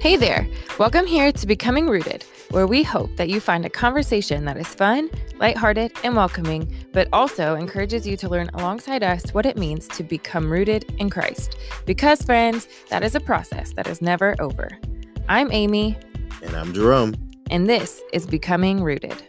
Hey there! Welcome here to Becoming Rooted, where we hope that you find a conversation that is fun, lighthearted, and welcoming, but also encourages you to learn alongside us what it means to become rooted in Christ. Because, friends, that is a process that is never over. I'm Amy, And I'm Jerome. and this is Becoming Rooted.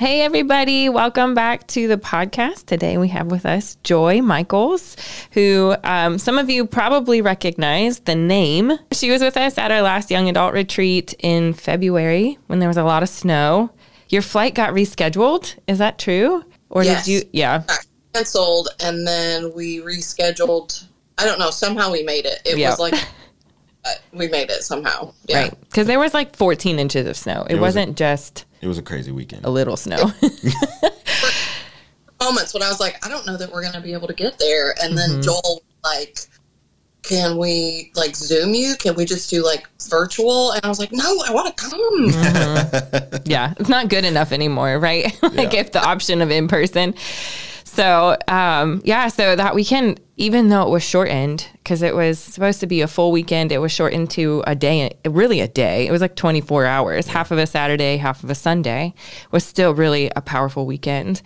Hey, everybody, welcome back to the podcast. Today we have with us Joy Michaels, who um, some of you probably recognize the name. She was with us at our last young adult retreat in February when there was a lot of snow. Your flight got rescheduled. Is that true? Or Yes. did you? Yeah. canceled and then we rescheduled. I don't know. Somehow we made it. It Yeah. was like uh, we made it somehow. Yeah. Right. Because there was like 14 inches of snow. It, It was a- wasn't just It was a crazy weekend. a little snow. Moments when I was like, I don't know that we're gonna be able to get there, and then Mm-hmm. Joel like, can we like Zoom you? Can we just do like virtual? And I was like, no, I want to come. Mm-hmm. yeah, it's not good enough anymore, right? like Yeah. if the option of in person. So, um, yeah, so that weekend, even though it was shortened, because it was supposed to be a full weekend, it was shortened to a day, really a day. It was like 24 hours, half of a Saturday, half of a Sunday, was still really a powerful weekend.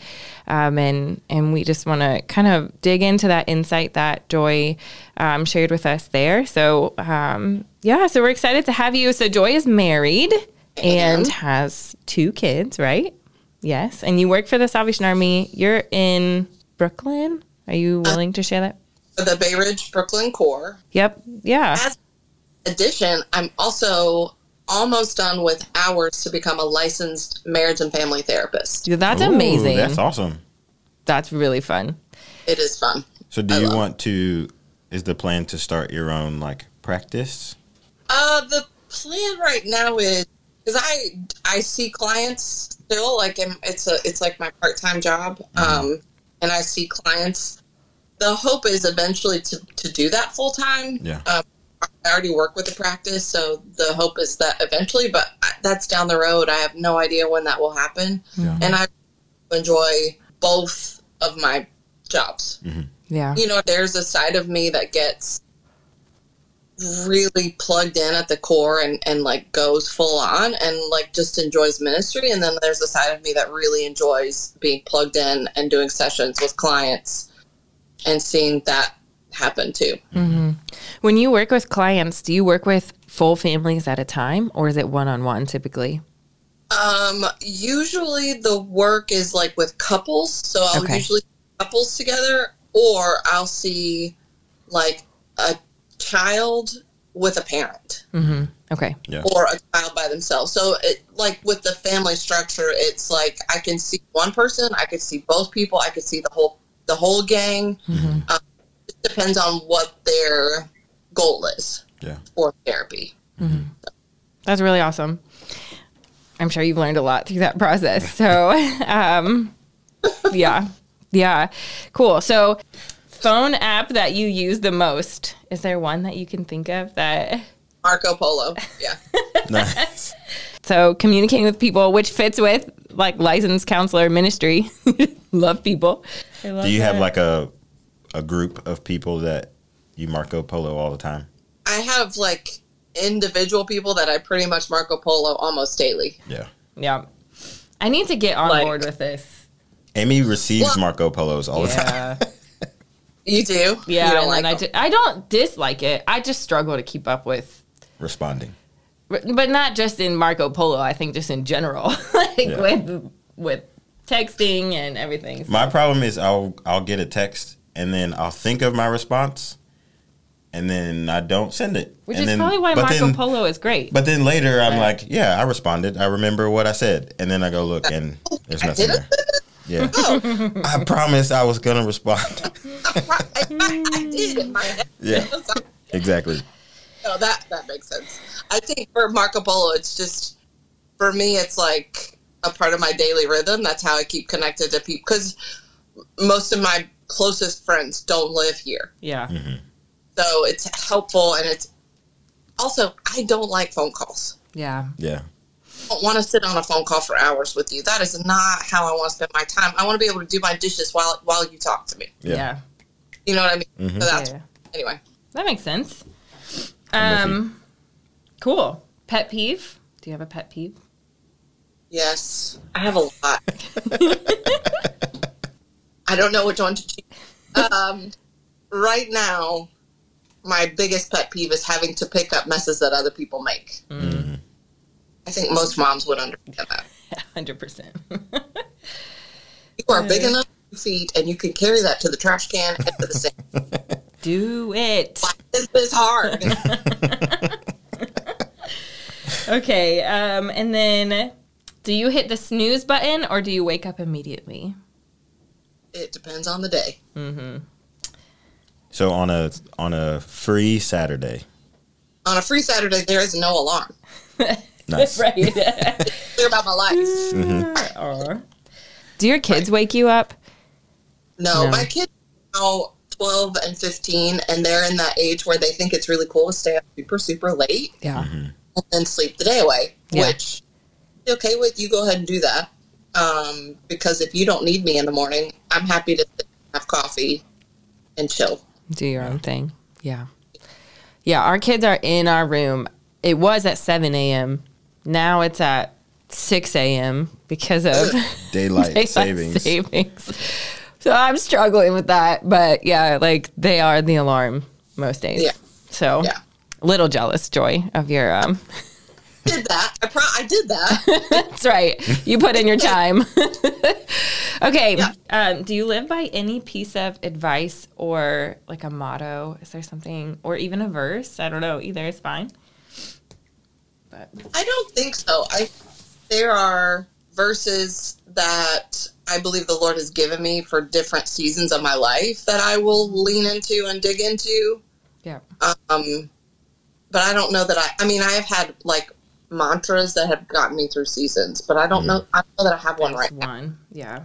Um, and, and we just want to kind of dig into that insight that Joy um, shared with us there. So, um, yeah, so we're excited to have you. So, Joy is married and has two kids, right? Yes. And you work for the Salvation Army. You're in Brooklyn. Are you willing to share that? The Bay Ridge Brooklyn Corps. Yep. Yeah. As addition, I'm also almost done with hours to become a licensed marriage and family therapist. Dude, That's Ooh, amazing. That's awesome. That's, really fun. It is fun. So, do I you love- want to? Is the plan to start your own like practice? Uh, the plan right now is because I I see clients still like it's a it's like my part time job. Um, and I see clients. The hope is eventually to to do that full time. Yeah. Um, I already work with the practice, so the hope is that eventually, but that's down the road. I have no idea when that will happen, Yeah. and I enjoy both of my jobs Yeah. you know, there's a side of me that gets really plugged in at the corps and, and like goes full on and like just enjoys ministry. And then there's a side of me that really enjoys being plugged in and doing sessions with clients and seeing that happen too. When you work with clients, do you work with full families at a time or is it one on one typically? Um, usually the work is like with couples. So I'll Okay. usually couples together or I'll see like a child with a parent. Mm-hmm. Okay. or a child by themselves. So, it, like with the family structure, it's like I can see one person, I could see both people, I could see the whole the whole gang. Mhm. Um, it depends on what their goal is Yeah. for therapy. That's really awesome. I'm sure you've learned a lot through that process. So, um, yeah, yeah, cool. So, phone app that you use the most? Is there one that you can think of that? Marco Polo, yeah. Nice. So, communicating with people, which fits with like licensed counselor ministry. Love people. Love do you have like a a group of people that you Marco Polo all the time? I have like individual people that I pretty much Marco Polo almost daily. Yeah. yeah? I need to get on Like- board with this. Amy receives Well- Marco Polos all the time. Yeah. You do? Yeah, You don't and like then I, them? I don't dislike it. I just struggle to keep up with Responding. but not just in Marco Polo. I think just in general, like Yeah. with with texting and everything. So- My problem is I'll I'll get a text and then I'll think of my response, and then I don't send it. which And is then- probably why Marco then- Polo is great. But then later I'm Right. like, yeah, I responded. I remember what I said, and then I go look, and there's nothing didn't. there. Yeah, Oh, I promised I was gonna respond. I, I did in my head. Yeah. exactly. No, that that makes sense. I think for Marco Polo, it's just for me, it's like a part of my daily rhythm. That's how I keep connected to people because most of my closest friends don't live here, yeah, mm-hmm. so it's helpful and it's also I don't like phone calls. yeah, Yeah. Don't want to sit on a phone call for hours with you. That is not how I want to spend my time. I want to be able to do my dishes while while you talk to me. Yeah. Yeah. You know what I mean? Mhm. So that's Yeah. anyway. That makes sense. Um, cool. Pet peeve? Do you have a pet peeve? Yes, I have a lot. I don't know which one to choose. Um, right now, my biggest pet peeve is having to pick up messes that other people make. Mhm. I think most moms would understand that. 100%. You are big enough two feet, and you can carry that to the trash can and to the sink. Do it. Why is this hard? Okay. Um, and then do you hit the snooze button or do you wake up immediately? it depends on the day. Mm-hmm. So on a on a free Saturday. On a free Saturday, there is no alarm. Nice. right. Clear about my life. Aw. Do your kids wake you up? No, No. my kids are now 12 and 15, and they're in that age where they think it's really cool to stay up super, super late Yeah. Mm-hmm. and then sleep the day away, Yeah. which okay with you go ahead and do that. Um, because if you don't need me in the morning, I'm happy to sit, have coffee and chill. Do your own thing. Yeah. Yeah. Our kids are in our room. It was at 7 a.m. Now it's at 6 a.m. because of Daylight, daylight savings. savings. So I'm struggling with that. But yeah, like they are the alarm most days. Yeah. So Yeah. little jealous, Joy, of your um Did that. I, pro- I did that. That's right. You put in your time. okay. Yeah. Um, do you live by any piece of advice or like a motto? Is there something, or even a verse? I don't know. Either is fine. But I don't think so. I there are verses that I believe the Lord has given me for different seasons of my life that I will lean into and dig into. yeah. Um, but I don't know that I. I mean, I have had like mantras that have gotten me through seasons, but I don't know. I don't know that I have one That's right now. one. Yeah.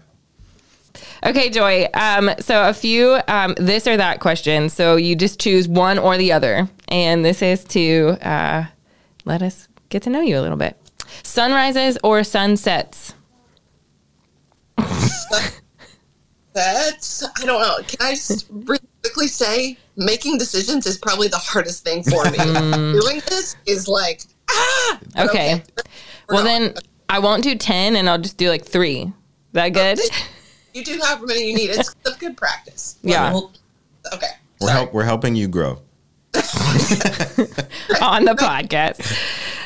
Okay, Joy. Um, so a few um, this or that question. So you just choose one or the other, and this is to uh, let us get to know you a little bit. Sunrises or sunsets? That's I don't know. Can I just really quickly say making decisions is probably the hardest thing for me. Doing this is like ah. but Mm. Okay. Well, going. then I won't do 10 and I'll just do like three. Is that good? you do however many you need. It's good practice. Yeah. We'll- okay. We're help we're helping you grow. On the podcast.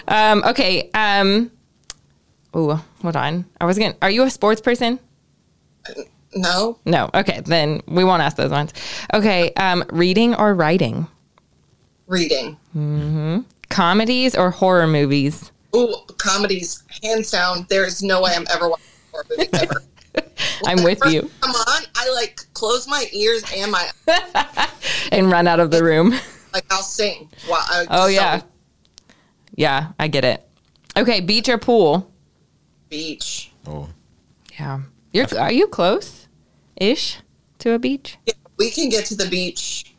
Um, okay. Um, ooh, hold on. I was going to, are you a sports person? No. No. Okay. Then we won't ask those ones. Okay. Um, reading or writing? Reading. Comedies or horror movies? Ooh, comedies, hands down. There is no way I'm ever watching horror movie ever. I'm with you. Come on, I like close my ears and my And run out of the room. Like I'll sing. While I Oh, yeah. don't Yeah, I get it. Okay. Beach or pool? Beach. Oh. Yeah. You're, are you close ish to a beach? Yeah, we can get to the beach.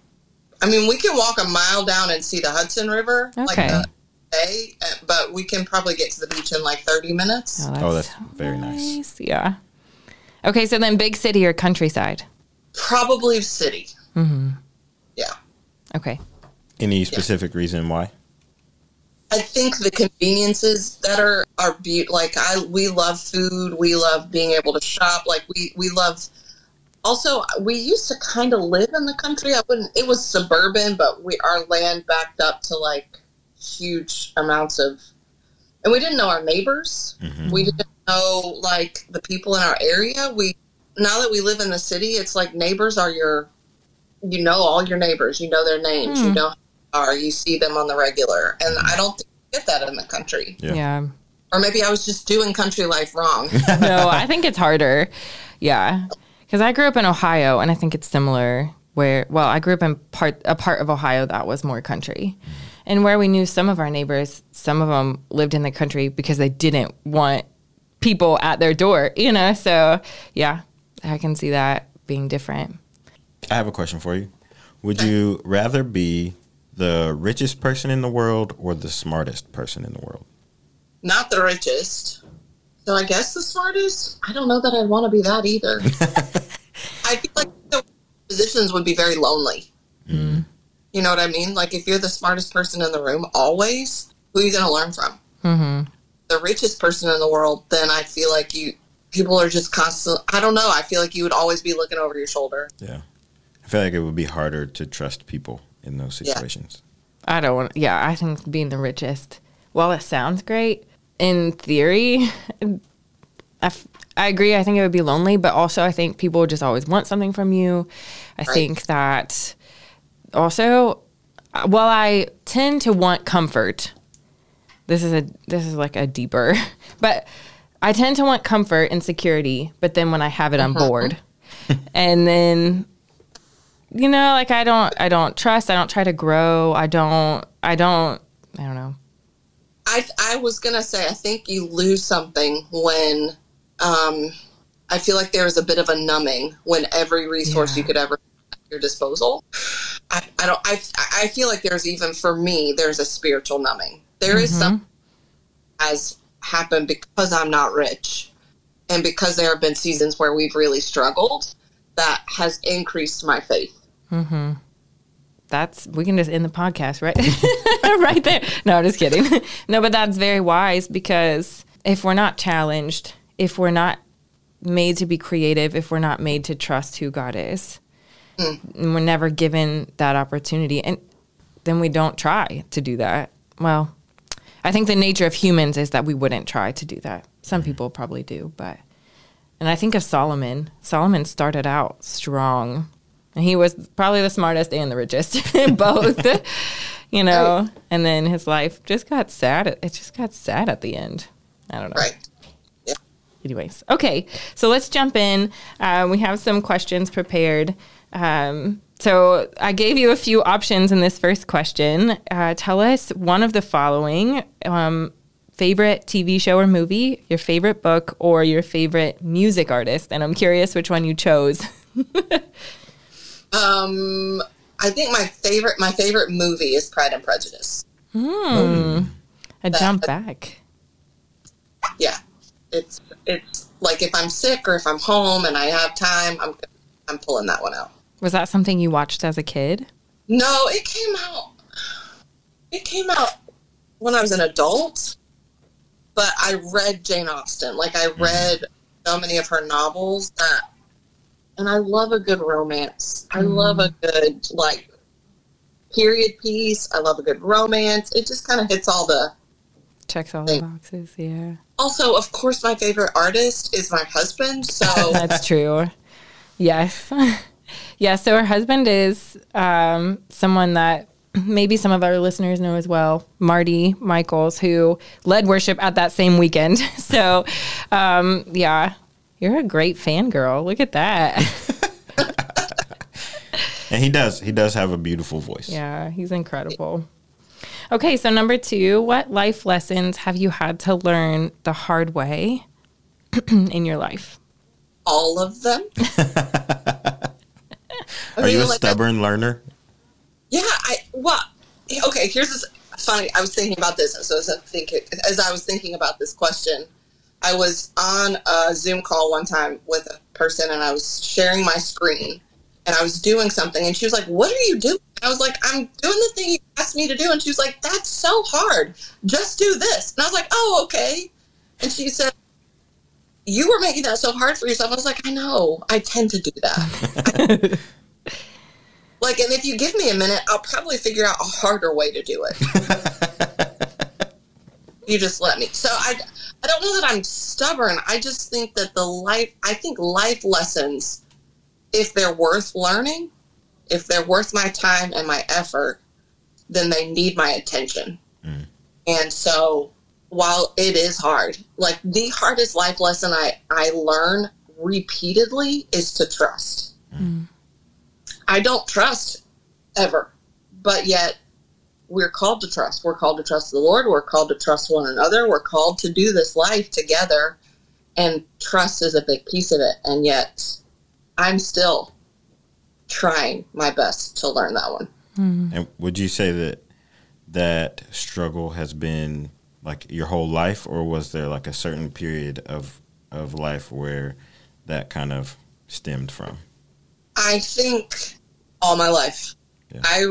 I mean, we can walk a mile down and see the Hudson River, like Okay. the day, uh, but we can probably get to the beach in like 30 minutes. Oh, that's very nice. Yeah. Okay, so then big city or countryside? Probably city. Mm-hmm. Yeah. Okay. Any specific reason why? I think the conveniences that are are be- like I we love food, we love being able to shop, like we we love. Also, we used to kind of live in the country. I wouldn't. It was suburban, but we our land backed up to like huge amounts of, and we didn't know our neighbors. Mhm. We didn't know like the people in our area. We now that we live in the city, it's like neighbors are your, you know all your neighbors. You know their names. You Hmm. know who they are you see them on the regular, and I don't think you get that in the country. Yeah. Yeah. Or maybe I was just doing country life wrong. No, I think it's harder. Yeah. Because I grew up in Ohio and I think it's similar where, well, I grew up in part, a part of Ohio that was more country. And where we knew some of our neighbors, some of them lived in the country because they didn't want people at their door, you know? So, yeah, I can see that being different. I have a question for you. Would you rather be the richest person in the world or the smartest person in the world? not the richest. So I guess the smartest. I don't know that I'd want to be that either. I feel like the positions would be very lonely. Mm. You know what I mean? Like if you're the smartest person in the room always, who are you going to learn from? Mm-hmm. The richest person in the world, then I feel like you people are just constantly. I don't know. I feel like you would always be looking over your shoulder. Yeah. I feel like it would be harder to trust people in those Yeah. situations. I don't want. Yeah, I think being the richest. While it sounds great in theory, I, f- I agree. I think it would be lonely, but also I think people would just always want something from you. I Right. think that also, uh, while I tend to want comfort, this is a this is like a deeper, but I tend to want comfort and security. But then when I have it, I'm bored, and then you know like i don't i don't trust i don't try to grow i don't i don't i don't know I I was gonna say I think you lose something when um, I feel like there is a bit of a numbing when every resource Yeah. you could ever have at your disposal. I, I don't I I feel like there's even for me there's a spiritual numbing. There is some has happened because I'm not rich and because there have been seasons where we've really struggled that has increased my faith. Mm-hmm. that's we can just end the podcast right? Right there. No just kidding. No but that's very wise because if we're not challenged if we're not made to be creative if we're not made to trust who god is and we're never given that opportunity. And then we don't try to do that. Well i think the nature of humans is that we wouldn't try to do that. Some mm. people probably do but and i think of solomon. Solomon started out strong and he was probably the smartest and the richest in both you know? And then his life just got sad it just got sad at the end. I don't know. Right. anyways okay so let's jump in. Uh, we have some questions prepared. Um, so i gave you a few options in this first question. Uh, tell us one of the following um, favorite tv show or movie your favorite book or your favorite music artist. And i'm curious which one you chose Um, I think my favorite my favorite movie is Pride and Prejudice. a jump back Yeah, it's it's like if I'm sick or if I'm home and I have time, I'm I'm pulling that one out. was that something you watched as a kid No, it came out. It came out when I was an adult, but I read Jane Austen. Like I read so many of her novels that, and I love a good romance. I love a good like period piece. I love a good romance. It just kind of hits all the. checks all the boxes yeah Also, of course, my favorite artist is my husband. So That's true. Yes. yeah. So her husband is um, someone that maybe some of our listeners know as well, Marty Michaels, who led worship at that same weekend. So, um, yeah, you're a great fangirl. Look at that. And he does. He does have a beautiful voice. yeah, he's incredible. Okay. So, number two, what life lessons have you had to learn the hard way in your life? all of them. Are you a mean, like, I- stubborn learner? Yeah, I well, okay. Here's this funny. I was thinking about this, so as I thinking as I was thinking about this question, I was on a Zoom call one time with a person, and I was sharing my screen, and I was doing something, and she was like, "What are you doing?" I was like, "I'm doing the thing you asked me to do," and she was like, "That's so hard. Just do this." And I was like, "Oh, okay." And she said. You were making that so hard for yourself. I was like, I know. I tend to do that. Like, and if you give me a minute, I'll probably figure out a harder way to do it. you just let me. So I, I don't know that I'm stubborn. I just think that the life, I think life lessons, if they're worth learning, if they're worth my time and my effort, then they need my attention. Mm. And so while it is hard, like the hardest life lesson I, I learn repeatedly is to trust. Mm. Mm. I don't trust ever, but yet we're called to trust. We're called to trust the Lord. We're called to trust one another. We're called to do this life together, and trust is a big piece of it. And yet, I'm still trying my best to learn that one. Hmm. And would you say that that struggle has been like your whole life, or was there like a certain period of of life where that kind of stemmed from? I think all my life. Yeah. I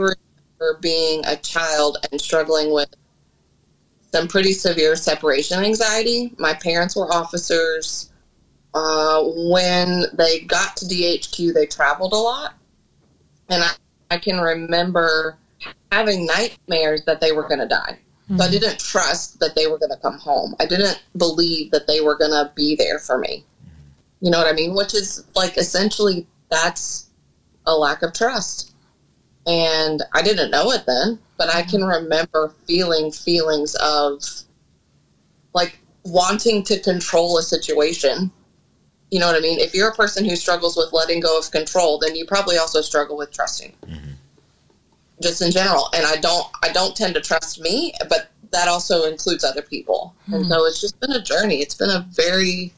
being a child and struggling with some pretty severe separation anxiety. My parents were officers. Uh, when they got to DHQ, they traveled a lot. And I, I can remember having nightmares that they were going to die. So I didn't trust that they were going to come home. I didn't believe that they were going to be there for me. You know what I mean? Which is like essentially that's a lack of trust. And I didn't know it then, but I can remember feeling feelings of like wanting to control a situation. You know what I mean? If you're a person who struggles with letting go of control, then you probably also struggle with trusting. Mm-hmm. Just in general. And I don't I don't tend to trust me, but that also includes other people. And hmm. so it's just been a journey. It's been a very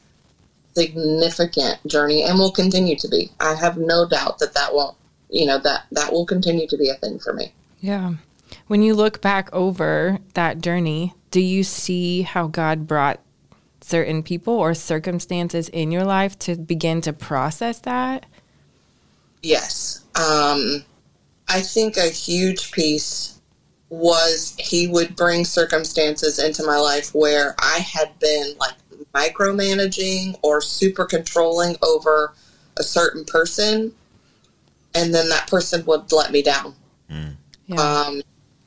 significant journey and will continue to be. I have no doubt that that won't, you know, that that will continue to be a thing for me. Yeah. When you look back over that journey, do you see how God brought certain people or circumstances in your life to begin to process that? Yes. Um, I think a huge piece was he would bring circumstances into my life where I had been like micromanaging or super controlling over a certain person, and then that person would let me down. Mm. Yeah. um,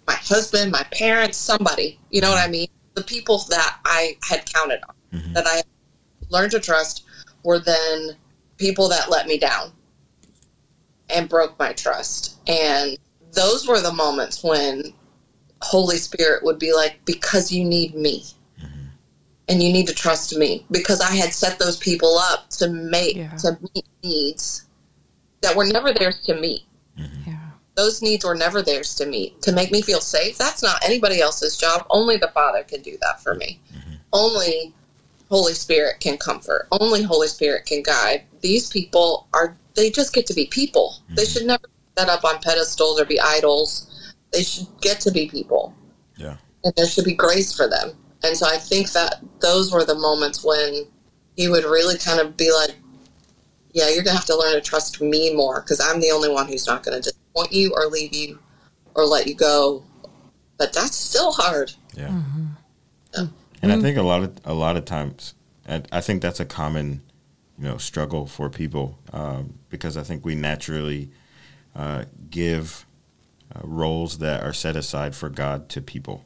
my husband, my parents, somebody. You know what I mm. mean? The people that I had counted on, mm-hmm. that I learned to trust, were then people that let me down and broke my trust. And those were the moments when Holy Spirit would be like, because you need me. Mm-hmm. And you need to trust me because I had set those people up to make Yeah. to meet needs that were never theirs to meet. Mm-hmm. Yeah. those needs were never theirs to meet. To make me feel safe that's not anybody else's job. Only the father can do that for me. Mm-hmm. Only holy spirit can comfort. Only holy spirit can guide. These people are they just get to be people. They mm-hmm. should never be set up on pedestals or be idols. They should get to be people. Yeah. and there should be grace for them. And so i think that those were the moments when he would really kind of be like yeah, you're gonna have to learn to trust me more because I'm the only one who's not gonna disappoint you or leave you or let you go. But that's still hard. Yeah. And I think a lot of a lot of times, I, I think that's a common, you know, struggle for people um, because I think we naturally uh, give uh, roles that are set aside for God to people,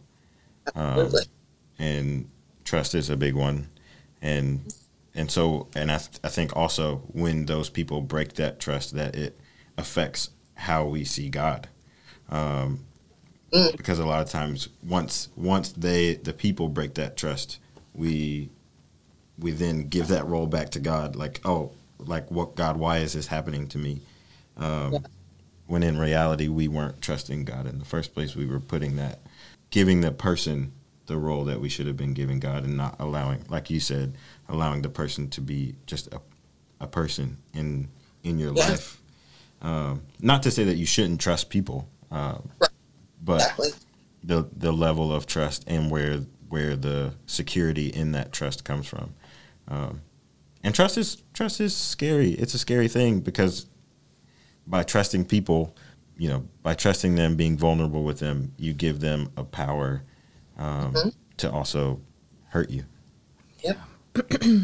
Absolutely. and trust is a big one, and and so and I th- I think also when those people break that trust, that it affects how we see God. Um, because a lot of times once once they the people break that trust we we then give that role back to god like oh like what god why is this happening to me um, Yeah. when in reality we weren't trusting god in the first place we were putting that giving the person the role that we should have been giving god and not allowing like you said allowing the person to be just a, a person in in your Yeah. life um, not to say that you shouldn't trust people Right. but exactly. the the level of trust and where where the security in that trust comes from. Um, and trust is trust is scary. It's a scary thing because by trusting people, you know, by trusting them, being vulnerable with them, you give them a power um, Mhm. to also hurt you. Yep.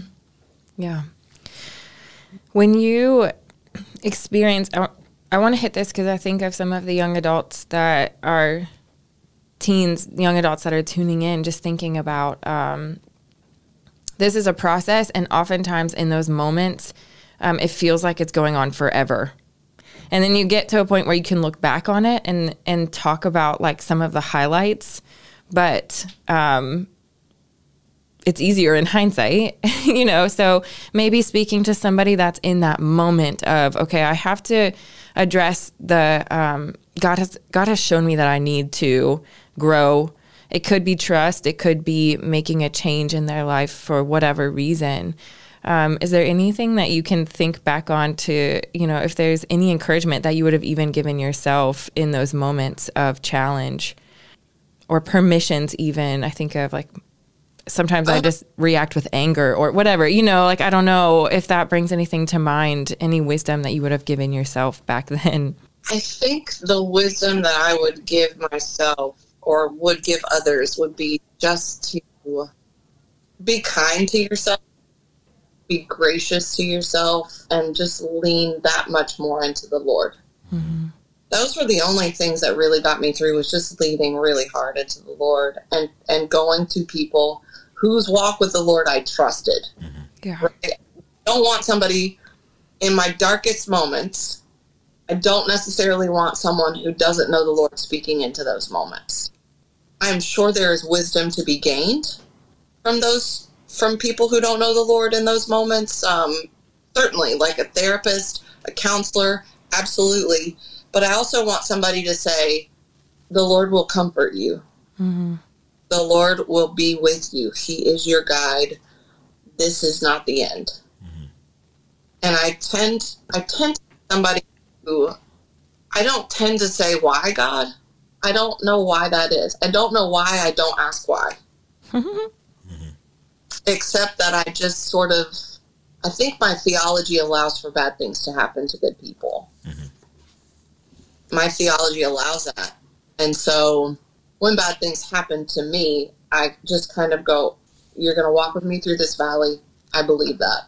Yeah. When you experience, I, I want to hit this because I think of some of the young adults that are teens, young adults that are tuning in, just thinking about um, this is a process, and oftentimes in those moments, um, it feels like it's going on forever. And then you get to a point where you can look back on it and and talk about like some of the highlights, but um, it's easier in hindsight, you know. So maybe speaking to somebody that's in that moment of, okay, I have to address the um, God has God has shown me that I need to grow. It could be trust. It could be making a change in their life for whatever reason. Um, is there anything that you can think back on to, you know, if there's any encouragement that you would have even given yourself in those moments of challenge? Or permissions even i think of like sometimes I just react with anger or whatever. You know, like I don't know if that brings anything to mind, any wisdom that you would have given yourself back then. I think the wisdom that I would give myself or would give others would be just to be kind to yourself, be gracious to yourself, and just lean that much more into the Lord. Mm-hmm. Those were the only things that really got me through was just leaning really hard into the Lord and and going to people whose walk with the Lord I trusted. Yeah. Right? I don't want somebody in my darkest moments. I don't necessarily want someone who doesn't know the Lord speaking into those moments. I'm sure there is wisdom to be gained from those from people who don't know the Lord in those moments. Um, certainly, like a therapist, a counselor, absolutely. But I also want somebody to say, "The Lord will comfort you. Mm-hmm. The Lord will be with you. He is your guide. This is not the end." Mm-hmm. And I tend, I tend to somebody who I don't tend to say why God. I don't know why that is. I don't know why I don't ask why. Mm-hmm. Except that I just sort of, I think my theology allows for bad things to happen to good people. Mm-hmm. My theology allows that. And so when bad things happen to me, I just kind of go, You're going to walk with me through this valley. I believe that.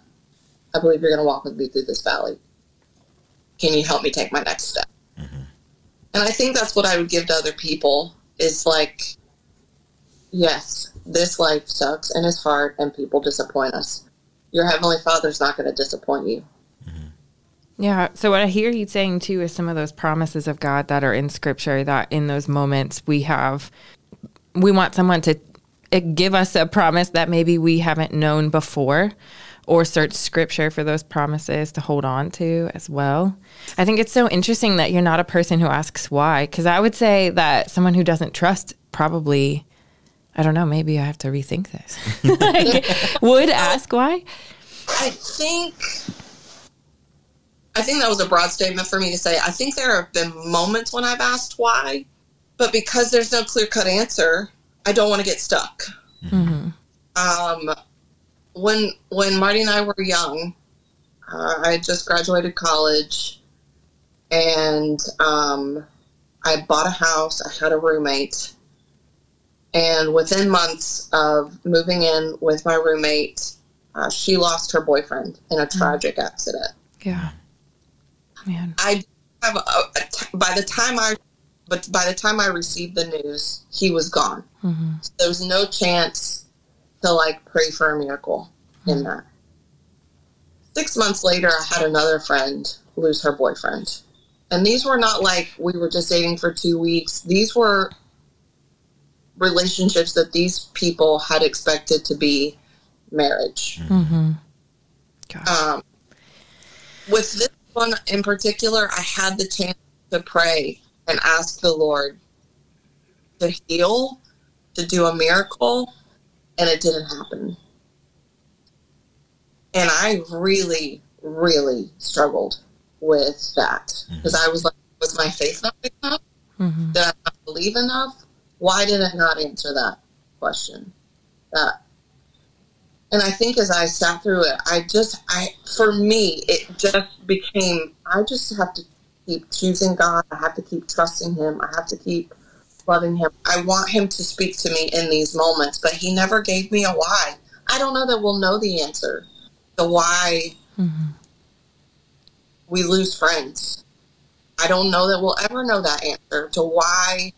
I believe you're going to walk with me through this valley. Can you help me take my next step? Mm-hmm. And I think that's what I would give to other people is like, yes, this life sucks and it's hard and people disappoint us. Your Heavenly Father's not going to disappoint you. Yeah. So what I hear you saying too is some of those promises of God that are in Scripture. That in those moments we have, we want someone to uh, give us a promise that maybe we haven't known before, or search Scripture for those promises to hold on to as well. I think it's so interesting that you're not a person who asks why, because I would say that someone who doesn't trust probably. I don't know. Maybe I have to rethink this. like, would ask why. I think I think that was a broad statement for me to say. I think there have been moments when I've asked why, but because there's no clear cut answer, I don't want to get stuck. Mm-hmm. Um, when when Marty and I were young, uh, I had just graduated college, and um, I bought a house. I had a roommate, and within months of moving in with my roommate, uh, she lost her boyfriend in a tragic accident. Yeah. Man. I have a, a t- by the time I, but by the time I received the news, he was gone. Mm-hmm. There was no chance to like pray for a miracle in that. Six months later, I had another friend lose her boyfriend, and these were not like we were just dating for two weeks. These were relationships that these people had expected to be marriage. Mm-hmm. Gosh. Um, with this one in particular, I had the chance to pray and ask the Lord to heal, to do a miracle, and it didn't happen. And I really, really struggled with that because I was like, was my faith not big enough? Mhm. Did I not believe enough? Why did I not answer that question? That and I think as I sat through it, I just, I, for me, it just became, I just have to keep choosing God. I have to keep trusting Him. I have to keep loving Him. I want Him to speak to me in these moments, but He never gave me a why. I don't know that we'll know the answer. The why Mhm. we lose friends. I don't know that we'll ever know that answer to why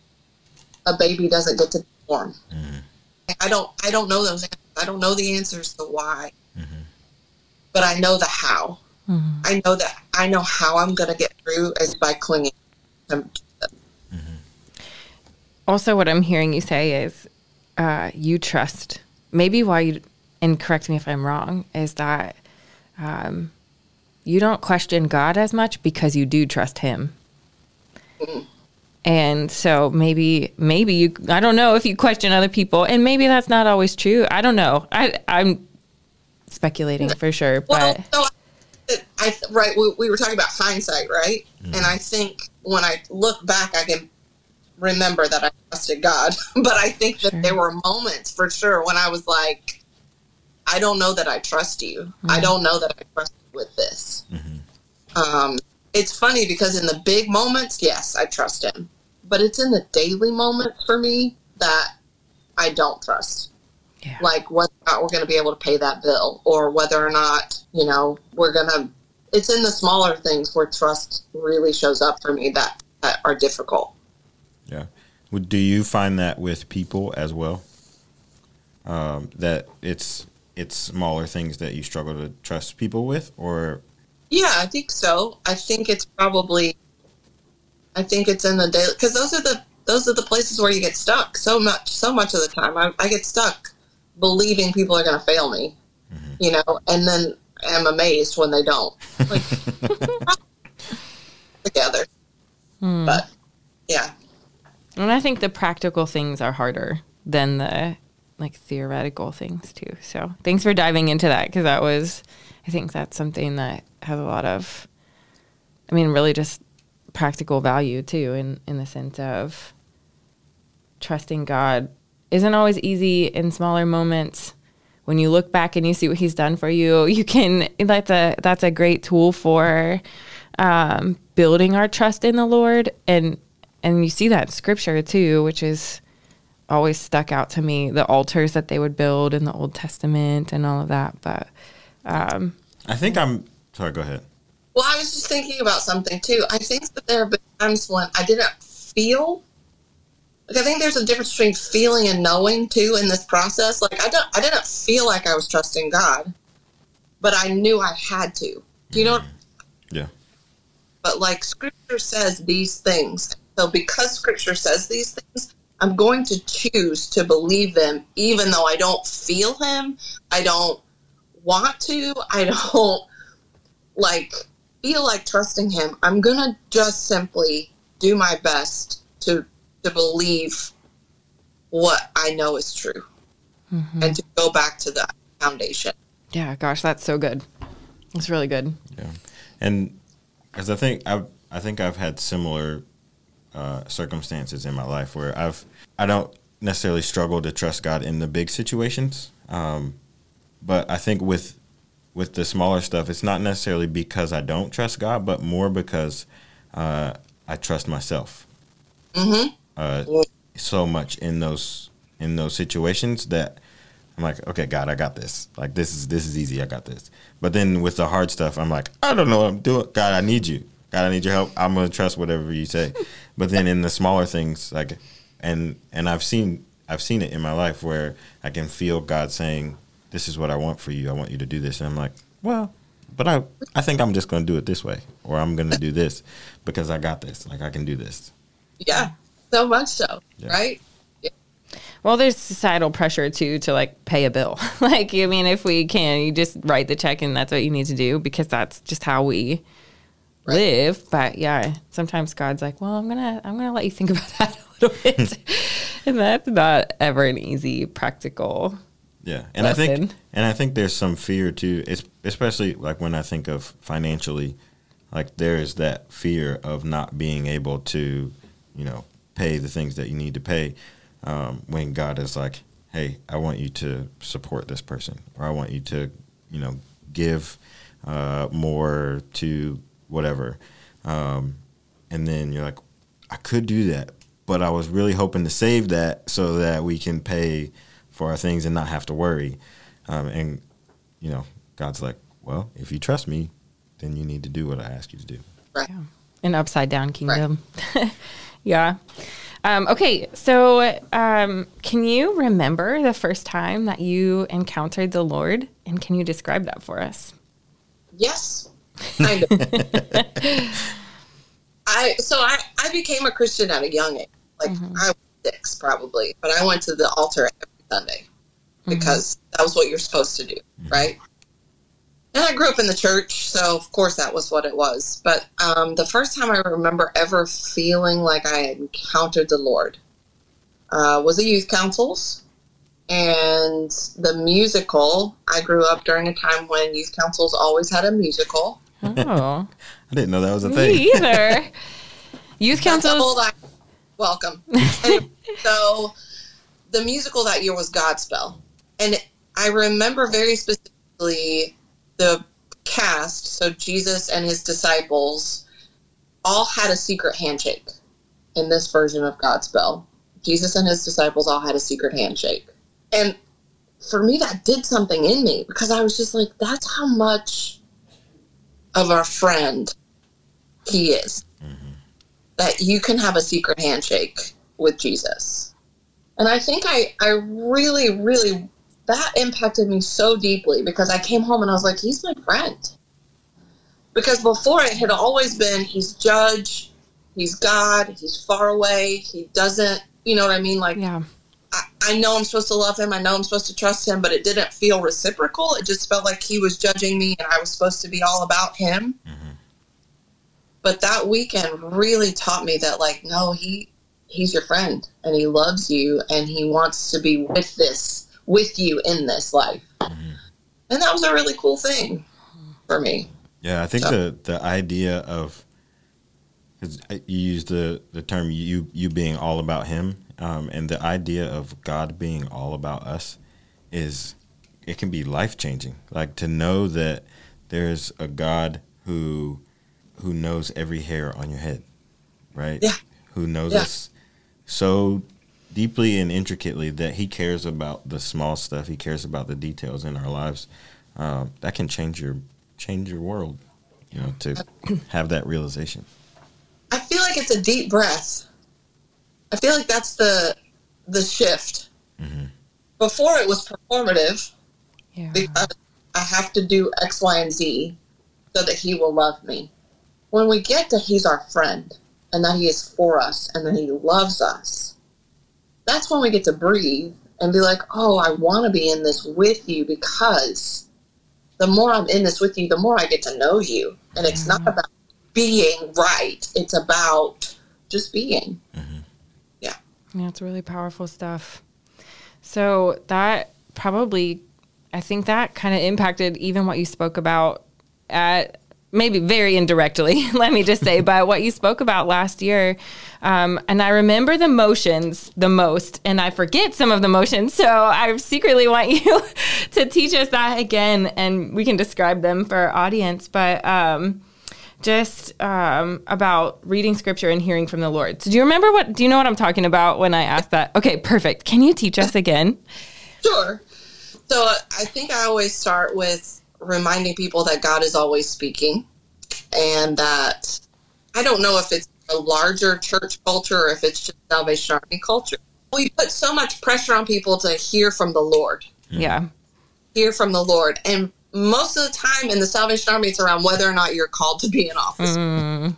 a baby doesn't get to be born. I don't I don't know those answers. I don't know the answers to why. But I know the how. Mhm. I know that I know how I'm gonna get through is by clinging to Also, what I'm hearing you say is uh, you trust. Maybe why you, and correct me if I'm wrong, is that um, you don't question God as much because you do trust Him. And so maybe, maybe you, I don't know if you question other people, and maybe that's not always true. I don't know. I, I'm speculating for sure, Well, but so I, I right. We, we were talking about hindsight, right? Mm-hmm. And I think when I look back, I can remember that I trusted God, but I think that Sure. there were moments for sure when I was like, I don't know that I trust you. I mm-hmm. don't know that I trust you with this. Mm-hmm. Um, it's funny because in the big moments, yes, I trust him, but it's in the daily moments for me that I don't trust. Yeah. Like whether or not we're going to be able to pay that bill, or whether or not you know we're going to. It's in the smaller things where trust really shows up for me that, that are difficult. Yeah. Would- Do you find that with people as well? Um, that it's it's smaller things that you struggle to trust people with, or Yeah, I think so. I think it's probably. I think it's in the daily because those are the those are the places where you get stuck so much so much of the time. I, I get stuck believing people are going to fail me, you know, and then am amazed when they don't. Like together, Hmm. but yeah, And I think the practical things are harder than the like theoretical things too. So thanks for diving into that because that was, I think that's something that has a lot of, I mean, really just practical value too, in in the sense of trusting God isn't always easy in smaller moments. When you look back and you see what He's done for you, you can that's a that's a great tool for um, building our trust in the Lord and and you see that in scripture too, which is always stuck out to me. The altars that they would build in the Old Testament and all of that. But um, I think I'm sorry. Go ahead. Well, I was just thinking about something too. I think that there have been times when I didn't feel. Like I think there's a difference between feeling and knowing too in this process. Like I don't, I didn't feel like I was trusting God, but I knew I had to. You know? Mm-hmm. Yeah. But like Scripture says these things, so because Scripture says these things, I'm going to choose to believe them, even though I don't feel Him. I don't want to. I don't like feel like trusting him, I'm gonna just simply do my best to to believe what I know is true and to go back to that foundation. yeah, gosh, that's so good. It's really good. Yeah, and because I think I I think I've had similar uh, circumstances in my life where I've I don't necessarily struggle to trust God in the big situations, um, but I think with with the smaller stuff, it's not necessarily because I don't trust God, but more because uh, I trust myself hmm uh, so much in those in those situations that I'm like, okay, God, I got this. Like this is this is easy. I got this. But then with the hard stuff, I'm like, I don't know what I'm doing. God, I need you. God, I need your help. I'm gonna trust whatever you say. but then in the smaller things, like, and and I've seen I've seen it in my life where I can feel God saying, "This is what I want for you. I want you to do this." And I'm like, well, but I I think I'm just gonna do it this way, or I'm gonna do this because I got this. Like I can do this. Yeah, so much so, Yeah. right? Well, there's societal pressure too to like pay a bill. like, I mean, if we can, you just write the check and that's what you need to do because that's just how we Right. live. But yeah, sometimes God's like, well, I'm gonna, I'm gonna let you think about that a little bit, and that's not ever an easy practical. Yeah, and I think and I think there's some fear too, es- especially like when I think of financially, like there is that fear of not being able to, you know, pay the things that you need to pay. Um, when God is like, "Hey, I want you to support this person, or I want you to, you know, give uh, more to whatever," um, and then you're like, "I could do that, but I was really hoping to save that so that we can pay." For our things and not have to worry. Um, and you know, God's like, well, if you trust me, then you need to do what I ask you to do. Right. an upside down kingdom. yeah. Um, okay, so um, can you remember the first time that you encountered the Lord, and can you describe that for us? Yes, kind of. I so I I became a Christian at a young age. Like I was six probably, but I went to the altar every Sunday because that was what you're supposed to do, right? And I grew up in the church, so of course that was what it was. But um, the first time I remember ever feeling like I had encountered the Lord uh, was at youth councils. And the musical, I grew up during a time when youth councils always had a musical. Oh, I didn't know that was a me thing. either. Youth That's councils. welcome. Anyway, so the musical that year was Godspell, and I remember very specifically the cast. So Jesus and his disciples all had a secret handshake in this version of Godspell. Jesus and his disciples all had a secret handshake, and for me, that did something in me because I was just like, "That's how much of our friend he is." Mm-hmm. that you can have a secret handshake with Jesus. And I think I, I really, really, that impacted me so deeply because I came home and I was like, he's my friend. Because before it had always been, he's judge, he's God, he's far away, he doesn't, you know what I mean? Like, Yeah. I, I know I'm supposed to love him, I know I'm supposed to trust him, but it didn't feel reciprocal. It just felt like he was judging me and I was supposed to be all about him mm-hmm. but that weekend really taught me that like no he he's your friend and he loves you and he wants to be with this with you in this life and that was a really cool thing for me Yeah, I think So- the the idea of you use the the term you you being all about him, um, and the idea of God being all about us is it can be life changing. Like to know that there's a God who who knows every hair on your head, right? Yeah. Who knows Yeah. us so deeply and intricately that he cares about the small stuff. He cares about the details in our lives. Um, that can change your change your world. You know, to have that realization. i feel like it's a deep breath i feel like that's the the shift before it was performative Yeah. because I have to do X, Y, and Z so that He will love me. When we get to He's our friend and that He is for us and that He loves us, that's when we get to breathe and be like, oh, I want to be in this with you because the more I'm in this with you, the more I get to know you. And it's not mm-hmm. about being right, it's about just being. Mm-hmm. Yeah, it's really powerful stuff. So that probably, I think that kind of impacted even what you spoke about at maybe very indirectly, let me just say, but what you spoke about last year. Um, and I remember the motions the most, and I forget some of the motions. So I secretly want you to teach us that again, and we can describe them for our audience. But, um, just um, about reading scripture and hearing from the Lord. So do you remember what? Do you know what I'm talking about when I asked that? Okay, perfect. Can you teach us again? Sure. So I think I always start with reminding people that God is always speaking and that I don't know if it's a larger church culture or if it's just Salvation Army culture. We put so much pressure on people to hear from the Lord, Yeah. hear from the Lord. And most of the time in the Salvation Army, it's around whether or not you're called to be an officer. Mm,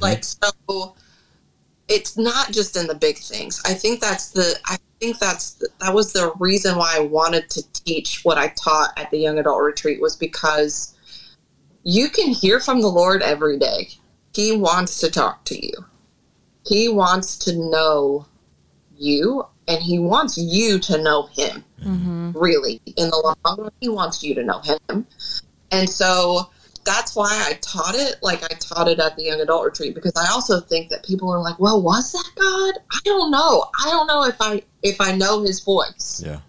Like, so it's not just in the big things. I think that's the, I think that's, that was the reason why I wanted to teach what I taught at the young adult retreat was because you can hear from the Lord every day. He wants to talk to you. He wants to know you and he wants you to know him mhm. really in the long run he wants you to know him and so that's why i taught it like i taught it at the young adult retreat because i also think that people are like well was that god? I don't know. I don't know if i if i know his voice. Yeah.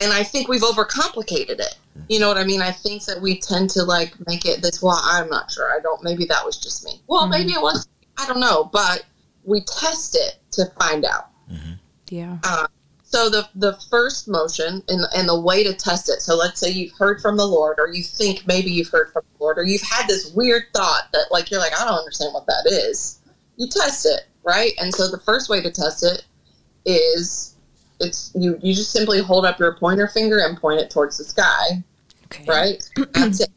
and i think we've overcomplicated it. You know what i mean? I think that we tend to like make it this well i'm not sure. I don't maybe that was just me. Well Mhm. maybe it was i don't know but we test it to find out. Yeah. So the the first motion and and the way to test it. So let's say you've heard from the Lord, or you think maybe you've heard from the Lord, or you've had this weird thought that like you're like I don't understand what that is. You test it, right? And so the first way to test it is it's you you just simply hold up your pointer finger and point it towards the sky, Okay. right? That's it.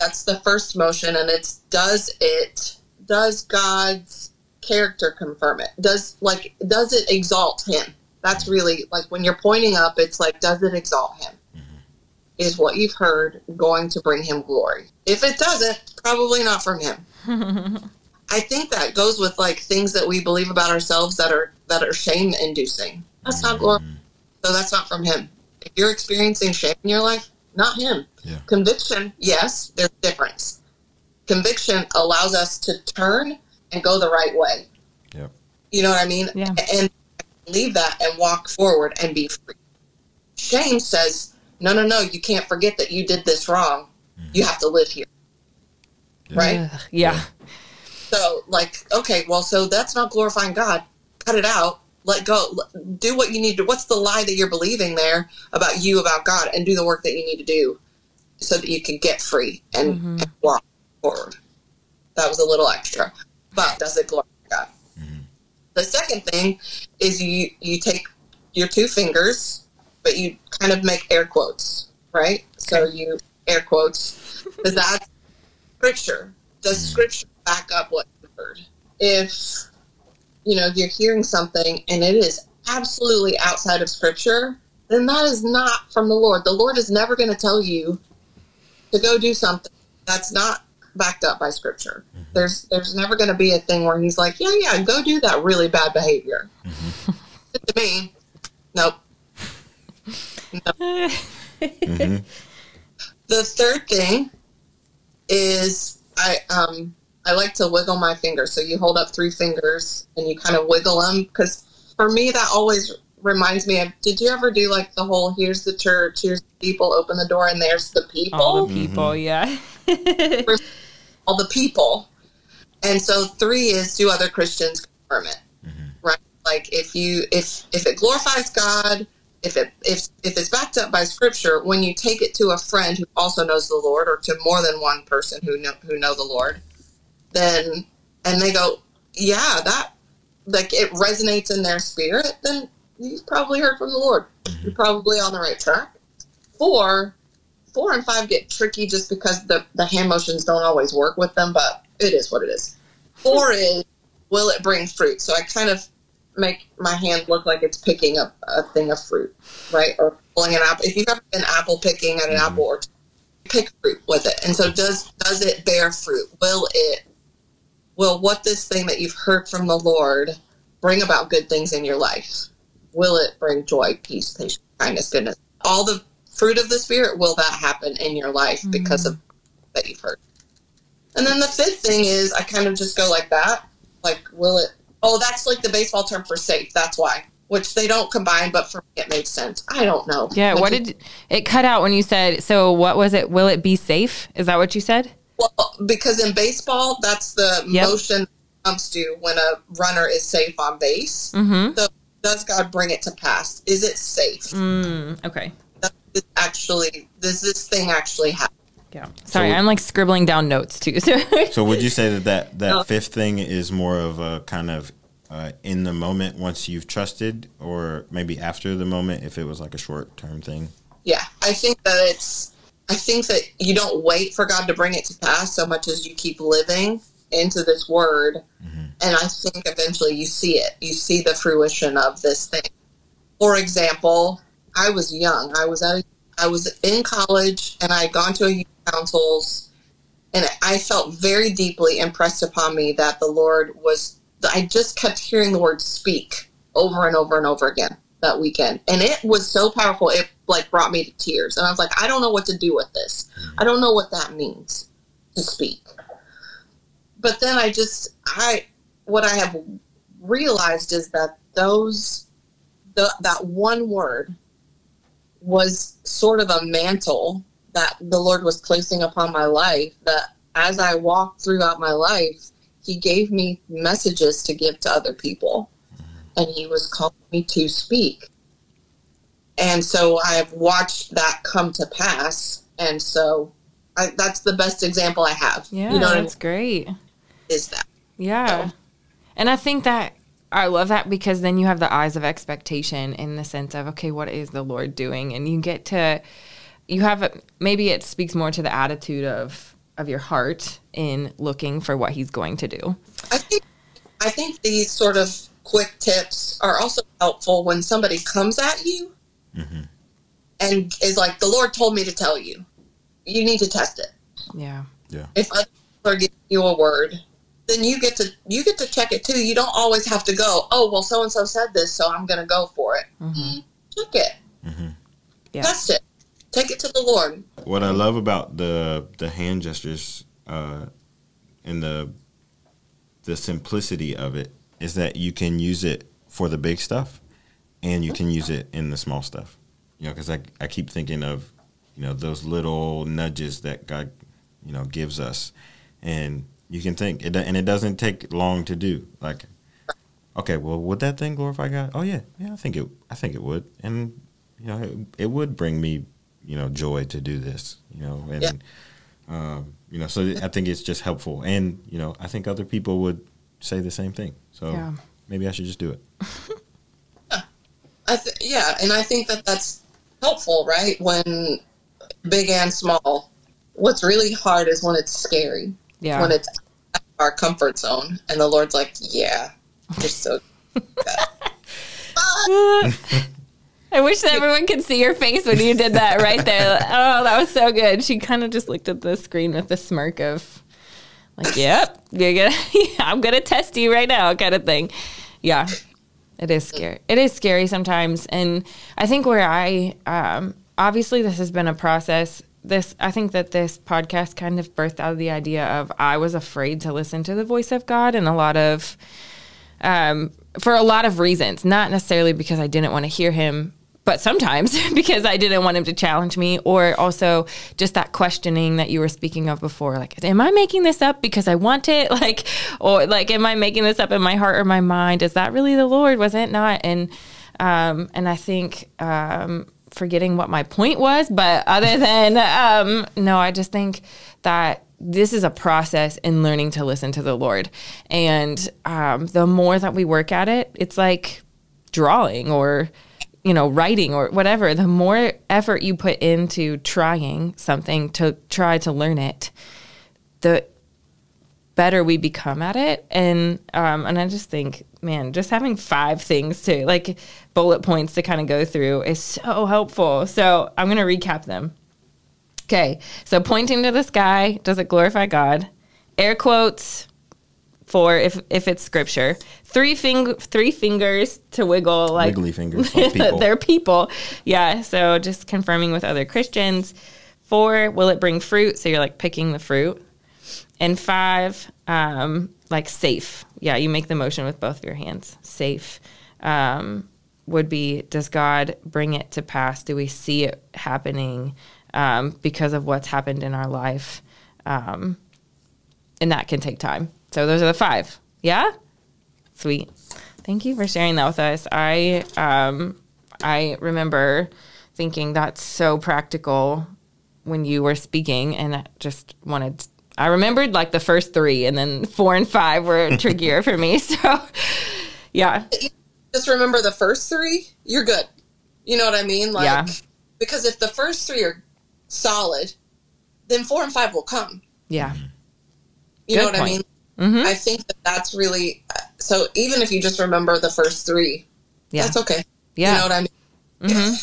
That's the first motion, and it's does it does God's character confirm it? Does like does it exalt Him? That's really like when you're pointing up, it's like does it exalt Him? Mm-hmm. Is what you've heard going to bring Him glory? If it doesn't, probably not from Him. I think that goes with like things that we believe about ourselves that are that are shame inducing. That's not mm-hmm. glory. So that's not from Him. If you're experiencing shame in your life, not Him. Yeah. Conviction, yes, there's a difference. Conviction allows us to turn and go the right way. Yep. You know what I mean? Yeah. And leave that and walk forward and be free. Shame says, no, no, no, you can't forget that you did this wrong. You have to live here. Right? Yeah. So, like, okay, well, so that's not glorifying God. Cut it out. Let go. Do what you need to. What's the lie that you're believing there about you, about God, and do the work that you need to do so that you can get free and, Mhm. and walk forward. That was a little extra, but does it glorify God? The second thing is you you take your two fingers, but you kind of make air quotes, right? So you air quotes because that's scripture. Does mm. scripture back up what you heard? If you know you're hearing something and it is absolutely outside of scripture, then that is not from the Lord. The Lord is never going to tell you to go do something that's not backed up by scripture. There's there's never going to be a thing where he's like, yeah, yeah, go do that really bad behavior. to me, nope. hmm The third thing is I um I like to wiggle my fingers. So you hold up three fingers and you kind of wiggle them because for me that always reminds me of. Did you ever do like the whole here's the church, here's the people, open the door, and there's the people, All the mm-hmm. people, yeah. all the people. And so three is do other Christians confirm it, mm-hmm. right? Like if you if if it glorifies God, if it if if it's backed up by Scripture, when you take it to a friend who also knows the Lord, or to more than one person who know who know the Lord, then and they go, yeah, that like it resonates in their spirit, then you've probably heard from the Lord. You're probably on the right track. Four, four and five get tricky just because the the hand motions don't always work with them, but it is what it is. Four is will it bring fruit? So I kind of make my hand look like it's picking up a thing of fruit, right? Or pulling an apple. If you've ever been apple picking at an Mhm. apple or pick fruit with it. And so does does it bear fruit? Will it will what this thing that you've heard from the Lord bring about good things in your life? Will it bring joy, peace, patience, kindness, goodness? All the fruit of the spirit will that happen in your life because of that you've heard. And then the fifth thing is I kind of just go like that. Like will it oh that's like the baseball term for safe. That's why. Which they don't combine, but for me it made sense. I don't know. Yeah, what did it cut out when you said so what was it? Will it be safe? Is that what you said? Well, because in baseball, that's the Yep. motion comes to when a runner is safe on base. Mm-hmm. Does God bring it to pass? Is it safe? Mm, okay. Does this actually, does this thing actually happen? Yeah. Sorry, So- I'm like scribbling down notes too. So So would you say that that, that No. fifth thing is more of a kind of uh, in the moment once you've trusted, or maybe after the moment if it was like a short term thing? Yeah, I think that it's. I think that you don't wait for God to bring it to pass so much as you keep living into this word, mm-hmm. and I think eventually you see it. You see the fruition of this thing. For example, I was young. I was at. A, I was in college, and I had gone to a youth councils, and I felt very deeply impressed upon me that the Lord was. I just kept hearing the word "speak" over and over and over again that weekend, and it was so powerful. It like brought me to tears, and I was like, I don't know what to do with this. Mm-hmm. I don't know what that means to speak. But then I just I what I have realized is that those the that one word was sort of a mantle that the Lord was placing upon my life that as I walked throughout my life, he gave me messages to give to other people and he was calling me to speak. And so I've watched that come to pass. And so I, that's the best example I have. yeah, you know what I mean? that's great. Is that. Yeah. So- And I think that I love that because then you have the eyes of expectation in the sense of, okay, what is the Lord doing? And you get to, you have, a, maybe it speaks more to the attitude of, of your heart in looking for what he's going to do. I think I think these sort of quick tips are also helpful when somebody comes at you Mhm. and is like, "The Lord told me to tell you." You need to test it. Yeah. Yeah. If other people are giving you a word, then you get to you get to check it too. You don't always have to go, "Oh, well, so and so said this, so I'm going to go for it." Mhm. Check it, hmm Yeah. test it, take it to the Lord. What I love about the the hand gestures uh, and the the simplicity of it is that you can use it for the big stuff, and you can use it in the small stuff. You know, because I I keep thinking of you know those little nudges that God you know gives us, and you can think it, and it doesn't take long to do. Like, okay, well, would that thing glorify God? Oh yeah, yeah, I think it. I think it would, and you know, it, it would bring me you know joy to do this. You know, and. Yeah. Um, you know, so I think it's just helpful, and you know, I think other people would say the same thing. So Yeah. maybe I should just do it. I th- yeah, and I think that that's helpful, right? When big and small. What's really hard is when it's scary. Yeah. When it's our comfort zone, and the Lord's like, "Yeah, you're so." I wish that everyone could see your face when you did that right there. Oh, that was so good. She kind of just looked at the screen with a smirk of, like, "Yep, you're gonna, I'm gonna test you right now," kind of thing. Yeah, it is scary. It is scary sometimes, and I think where I, um, obviously, this has been a process. This, I think that this podcast kind of birthed out of the idea of I was afraid to listen to the voice of God, and a lot of um, for a lot of reasons, not necessarily because I didn't want to hear him, but sometimes because I didn't want him to challenge me, or also just that questioning that you were speaking of before. Like, am I making this up because I want it? Like, or like, am I making this up in my heart or my mind? Is that really the Lord? Was it not? And um, and I think um, forgetting what my point was, but other than um, no, I just think that this is a process in learning to listen to the Lord, and um, the more that we work at it, it's like drawing or you know writing or whatever. The more effort you put into trying something to try to learn it, the better we become at it and um and i just think man just having five things to like bullet points to kind of go through is so helpful. So i'm going to recap them. Okay so pointing to the sky does it glorify god? Air quotes for if if it's scripture. Three fing- three fingers to wiggle like Wiggly fingers, like people. they're people. Yeah so just confirming with other christians. Four will it bring fruit? So you're like picking the fruit and five, um, like safe. Yeah, you make the motion with both of your hands. Safe um, would be does God bring it to pass? Do we see it happening um, because of what's happened in our life? Um, and that can take time. So those are the five. Yeah? Sweet. Thank you for sharing that with us. I um, I remember thinking that's so practical when you were speaking, and I just wanted. I remembered like the first three, and then four and five were trickier for me. So, yeah, Just remember the first three, you're good. You know what I mean? Like, Yeah. because if the first three are solid, then four and five will come. yeah, You Good know what I point. mean? Mhm. I think that that's really so. Even if you just remember the first three, yeah, that's okay. yeah. You know what I mean?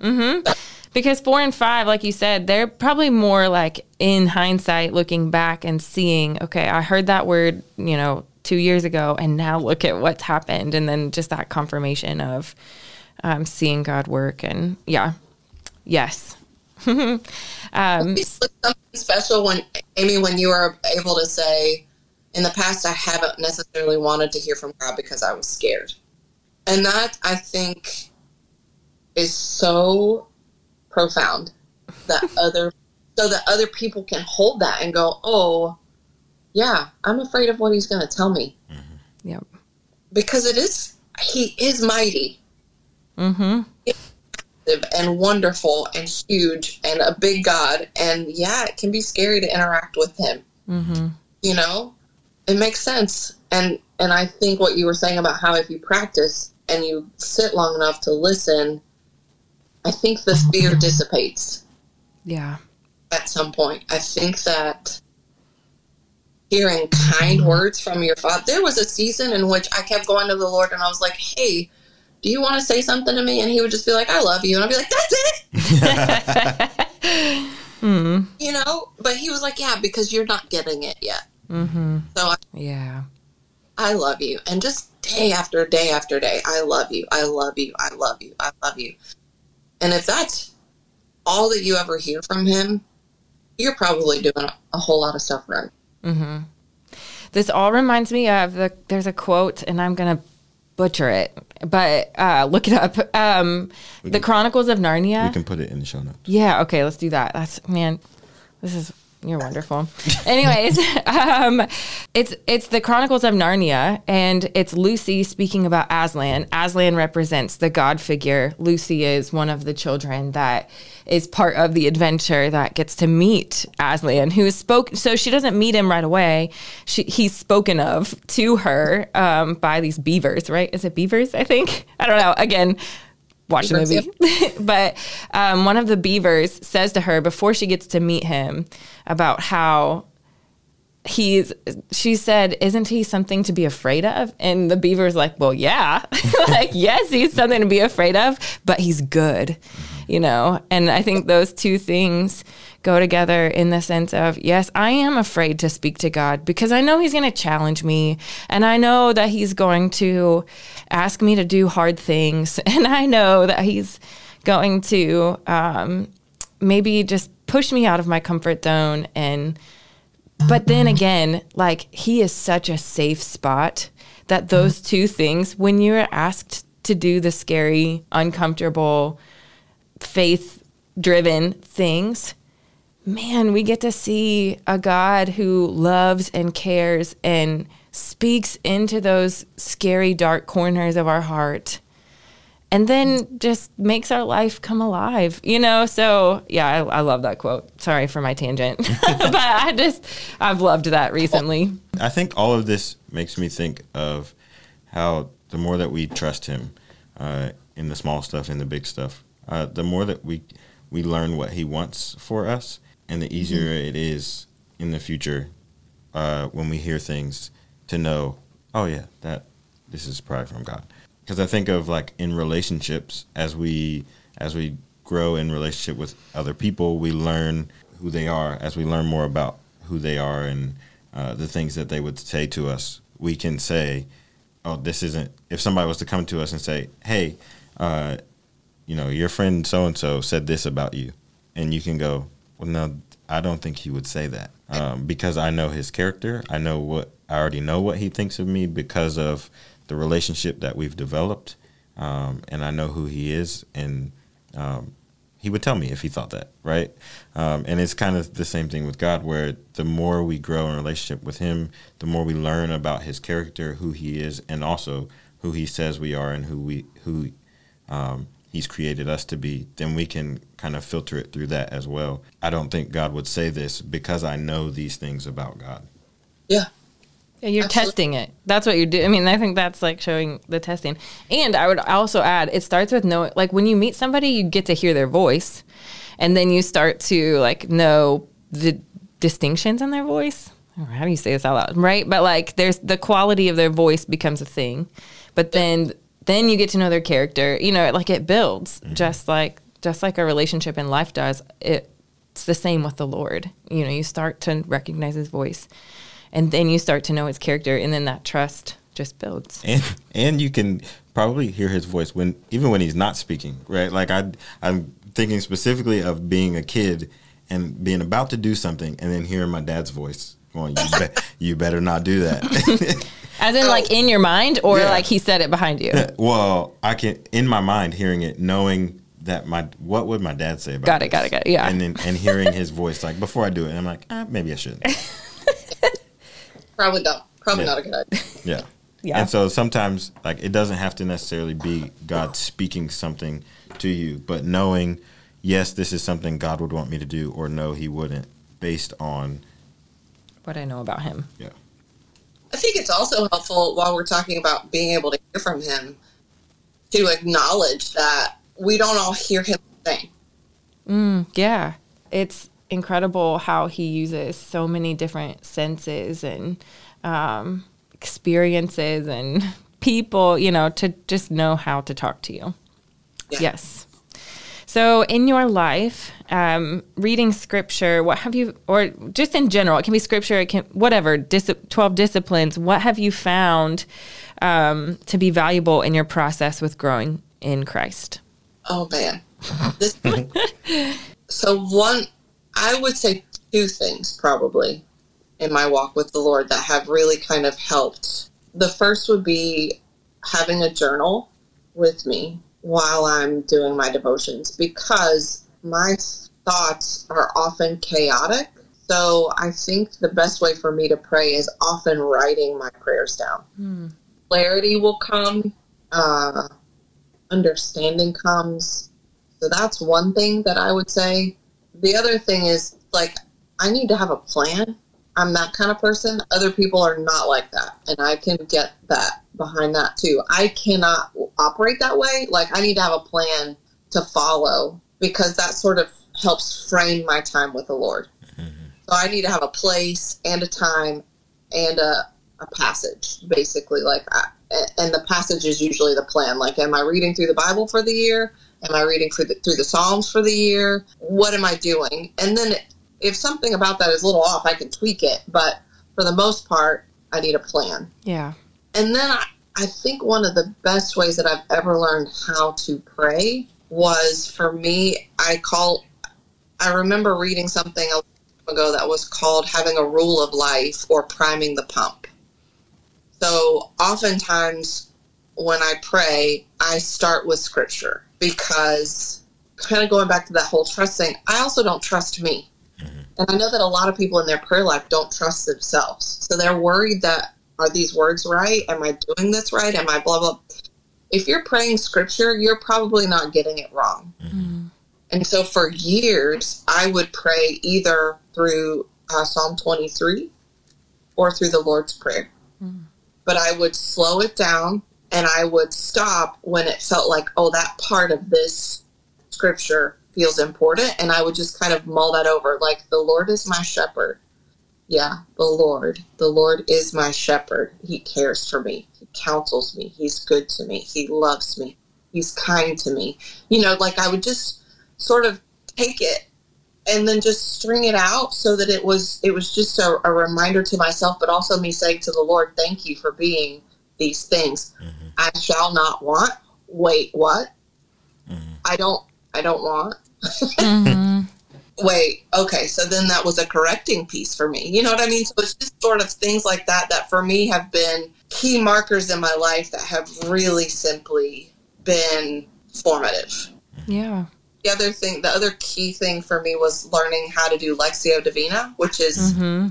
Mm-hmm. Because four and five, like you said, they're probably more like in hindsight, looking back and seeing, okay, I heard that word, you know, two years ago, and now look at what's happened, and then just that confirmation of um, seeing God work, and yeah, yes. um, something special when Amy, when you were able to say, in the past, I haven't necessarily wanted to hear from God because I was scared, and that I think is so profound that other so that other people can hold that and go, oh, yeah, I'm afraid of what He's going to tell me yep. because it is He is mighty Mm-hmm. and wonderful and huge and a big God. And yeah, it can be scary to interact with him. Mm-hmm. You know, it makes sense. And and I think what you were saying about how if you practice and you sit long enough to listen, I think the fear dissipates Yeah. at some point. I think that hearing kind words from your father. There was a season in which I kept going to the Lord and I was like, "Hey, do you want to say something to me?" And he would just be like, "I love you," and I'd be like, "That's it." Hmm. you know but he was like yeah because you're not getting it yet Mm-hmm. so I, Yeah. I love you and just day after day after day i love you i love you i love you i love you and if that's all that you ever hear from him you're probably doing a, a whole lot of stuff right Mm-hmm. This all reminds me of the. There's a quote, and I'm gonna butcher it, but uh, look it up. Um, the Chronicles of Narnia. We can put it in the show notes. Yeah, okay, let's do that. That's man, this is you're wonderful. Anyways, um, it's it's the Chronicles of Narnia, and it's Lucy speaking about Aslan. Aslan represents the god figure. Lucy is one of the children that is part of the adventure that gets to meet Aslan, who is spoken. So she doesn't meet him right away. She, he's spoken of to her um, by these beavers, right? Is it beavers? I think I don't know. Again, watch the movie. but um, one of the beavers says to her before she gets to meet him about how he's she said isn't he something to be afraid of? And the beaver's like well yeah. Like yes he's something to be afraid of but he's good you know? And i think those two things go together in the sense of yes i am afraid to speak to god because i know he's going to challenge me and i know that he's going to ask me to do hard things and i know that he's going to um, maybe just push me out of my comfort zone and but then again, like he is such a safe spot that those two things, when you're asked to do the scary, uncomfortable, faith driven things, man, we get to see a God who loves and cares and speaks into those scary, dark corners of our heart and then just makes our life come alive, you know? So, yeah, I, I love that quote. Sorry for my tangent, but I just, I've loved that recently. I think all of this makes me think of how the more that we trust Him uh, in the small stuff, in the big stuff, uh, the more that we we learn what He wants for us, and the easier it is in the future uh, when we hear things to know, oh yeah, that this is pride from God. Because I think of like in relationships, as we as we grow in relationship with other people, we learn who they are. As we learn more about who they are and uh, the things that they would say to us, we can say, "Oh, this isn't." If somebody was to come to us and say, "Hey," uh, you know, your friend so and so said this about you, and you can go, "Well, no, I don't think he would say that um, because I know his character. I know what I already know what he thinks of me because of the relationship that we've developed, um, and I know who he is, and um, he would tell me if he thought that, right? Um, and it's kind of the same thing with God, where the more we grow in relationship with Him, the more we learn about His character, who He is, and also who He says we are, and who we who um, He's created us to be. Then we can kind of filter it through that as well. I don't think God would say this because I know these things about God. Yeah. Yeah, you're Absolutely. testing it. That's what you do. I mean, I think that's like showing the testing. And I would also add, it starts with knowing, like when you meet somebody, you get to hear their voice, and then you start to like know the distinctions in their voice. Oh, how do you say this out loud? Right? But like, there's the quality of their voice becomes a thing, but then then you get to know their character. You know, like it builds, mm-hmm. just like just like a relationship in life does. It it's the same with the Lord. You know, you start to recognize His voice and then you start to know his character and then that trust just builds and and you can probably hear his voice when even when he's not speaking right like i i'm thinking specifically of being a kid and being about to do something and then hearing my dad's voice going you, be- you better not do that as in like in your mind or Yeah. like he said it behind you well i can in my mind hearing it knowing that my what would my dad say about Got it, got this? it, got it, yeah. and then and hearing his voice like before i do it i'm like ah, maybe i shouldn't. Probably don't. Probably Yeah. not a good idea. Yeah. Yeah. And so sometimes like it doesn't have to necessarily be God speaking something to you, but knowing yes, this is something God would want me to do or no he wouldn't based on what i know about him yeah. I think it's also helpful while we're talking about being able to hear from him to acknowledge that we don't all hear him sing. yeah it's incredible how he uses so many different senses and um, experiences and people you know to just know how to talk to you Yeah. yes so in your life um, reading scripture what have you or just in general it can be scripture it can whatever dis- 12 disciplines what have you found um, to be valuable in your process with growing in christ Oh man. This, so one I would say two things probably in my walk with the Lord that have really kind of helped. The first would be having a journal with me while I'm doing my devotions because my thoughts are often chaotic. So I think the best way for me to pray is often writing my prayers down. Hmm. Clarity will come, uh, understanding comes. So that's one thing that I would say. The other thing is like, I need to have a plan. I'm that kind of person. Other people are not like that. And I can get that behind that too. I cannot operate that way. Like, I need to have a plan to follow because that sort of helps frame my time with the Lord. Mm-hmm. So I need to have a place and a time and a, a passage, basically. Like, I, and the passage is usually the plan. Like, am I reading through the Bible for the year? Am I reading through the, through the Psalms for the year? What am I doing? And then if something about that is a little off, I can tweak it. But for the most part, I need a plan. Yeah. And then I, I think one of the best ways that I've ever learned how to pray was for me, I call, I remember reading something a long ago that was called having a rule of life or priming the pump. So oftentimes when I pray, I start with scripture because kind of going back to that whole trust thing, I also don't trust me. Mm-hmm. And I know that a lot of people in their prayer life don't trust themselves. So they're worried that are these words right? Am I doing this right? Am I blah blah? If you're praying scripture, you're probably not getting it wrong. Mm-hmm. And so for years, I would pray either through uh, Psalm 23 or through the Lord's Prayer. Mm. But I would slow it down and I would stop when it felt like, oh, that part of this scripture feels important. And I would just kind of mull that over like, the Lord is my shepherd. Yeah, the Lord. The Lord is my shepherd. He cares for me. He counsels me. He's good to me. He loves me. He's kind to me. You know, like I would just sort of take it and then just string it out so that it was it was just a, a reminder to myself but also me saying to the lord thank you for being these things Mm-hmm. i shall not want wait what Mhm. i don't i don't want Mhm. Wait okay so then that was a correcting piece for me you know what i mean so it's just sort of things like that that for me have been key markers in my life that have really simply been formative Yeah. the other thing the other key thing for me was learning how to do lectio divina which is hmm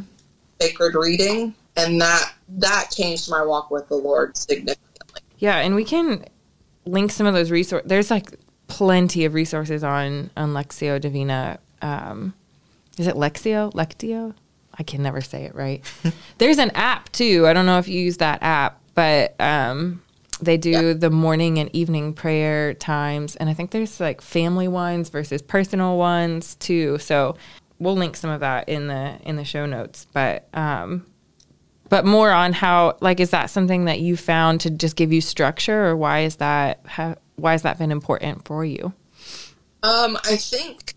sacred reading and that that changed my walk with the lord significantly Yeah, and we can link some of those resources. There's like plenty of resources on on Lexio Divina. Um, is it Lexio? Lectio? I can never say it right. There's an app too. I don't know if you use that app, but um, they do the morning and evening prayer times, and I think there's like family ones versus personal ones too. So we'll link some of that in the in the show notes. But um, but more on how like is that something that you found to just give you structure or why is that how, why has that been important for you um i think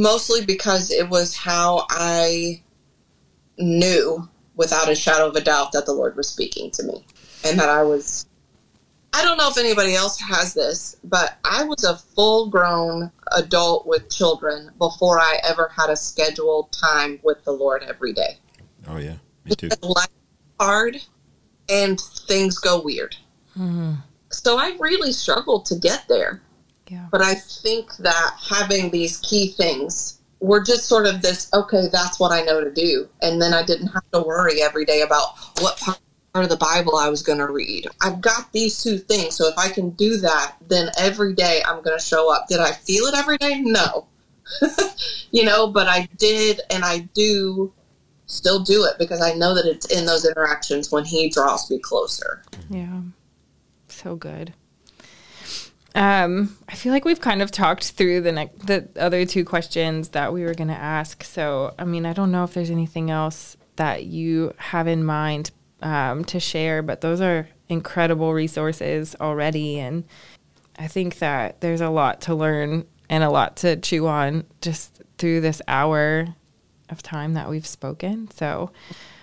mostly because it was how i knew without a shadow of a doubt that the lord was speaking to me and that i was i don't know if anybody else has this but i was a full grown adult with children before i ever had a scheduled time with the lord every day Oh yeah, me too. life is hard and things go weird. Mm-hmm. So I really struggled to get there. Yeah But I think that having these key things were just sort of this okay, that's what I know to do. And then I didn't have to worry every day about what part of the Bible I was going to read. I've got these two things. So if I can do that, then every day I'm going to show up. Did I feel it every day? No. you know, but I did and I do still do it because I know that it's in those interactions when he draws me closer. yeah so good um i feel like we've kind of talked through the the other two questions that we were going to ask. So i mean i don't know if there's anything else that you have in mind um, to share but those are incredible resources already. And i think that there's a lot to learn and a lot to chew on just through this hour of time that we've spoken. So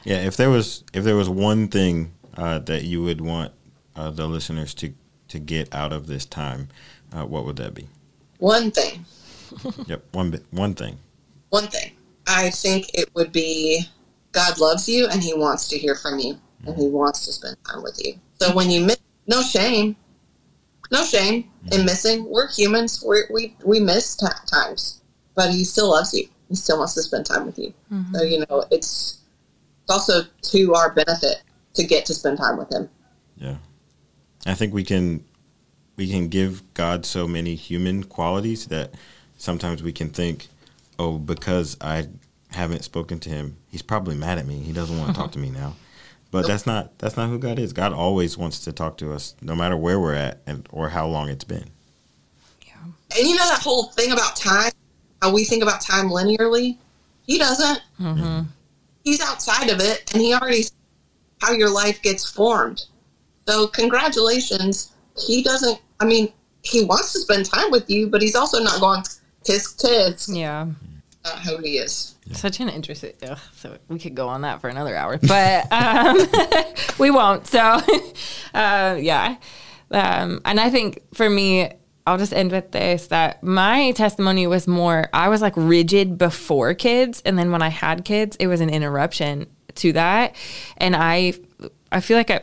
Yeah, if there was if there was one thing uh, that you would want uh, the listeners to to get out of this time, uh, what would that be? One thing, Yep, one one thing. one thing. I think it would be God loves you and He wants to hear from you and He wants to spend time with you. So when you miss, no shame, no shame in missing. We're humans. We're, we we miss t- times, but He still loves you. He still wants to spend time with you. Mm-hmm. So you know it's it's also to our benefit to get to spend time with Him. Yeah. I think we can we can give God so many human qualities that sometimes we can think, oh, because I haven't spoken to him, he's probably mad at me. He doesn't want to talk to me now. But that's not that's not who God is. God always wants to talk to us, no matter where we're at and or how long it's been. Yeah. And you know that whole thing about time, how we think about time linearly? He doesn't. Mm-hmm. He's outside of it, and he already how your life gets formed. So congratulations. He doesn't. I mean, he wants to spend time with you, but he's also not going to kiss tisk. Yeah. Not who he is. Such an interesting. Ugh, so we could go on that for another hour, but um, we won't. So, uh, yeah. Um, and I think for me, I'll just end with this that my testimony was more, I was like rigid before kids. And then when I had kids, it was an interruption to that. And I, I feel like I,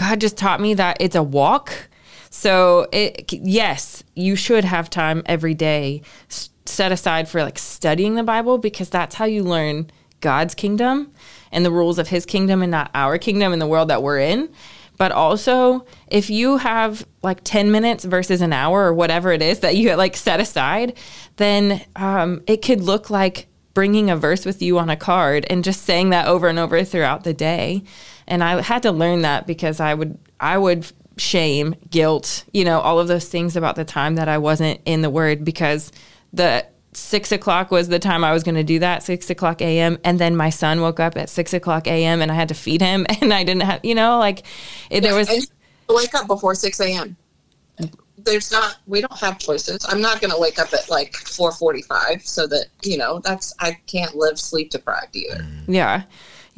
God just taught me that it's a walk. So it, yes, you should have time every day set aside for like studying the Bible because that's how you learn God's kingdom and the rules of his kingdom and not our kingdom and the world that we're in. But also, if you have like 10 minutes versus an hour or whatever it is that you like set aside, then um, it could look like bringing a verse with you on a card and just saying that over and over throughout the day. And I had to learn that because I would, I would shame, guilt, you know, all of those things about the time that I wasn't in the word because the six o'clock was the time I was going to do that, six o'clock a.m. And then my son woke up at six o'clock a.m. and I had to feed him, and I didn't have, you know, like it, there was. Wake up before 6 a.m. There's not, we don't have choices. I'm not going to wake up at like 4:45 so that you know that's I can't live sleep deprived either. Yeah.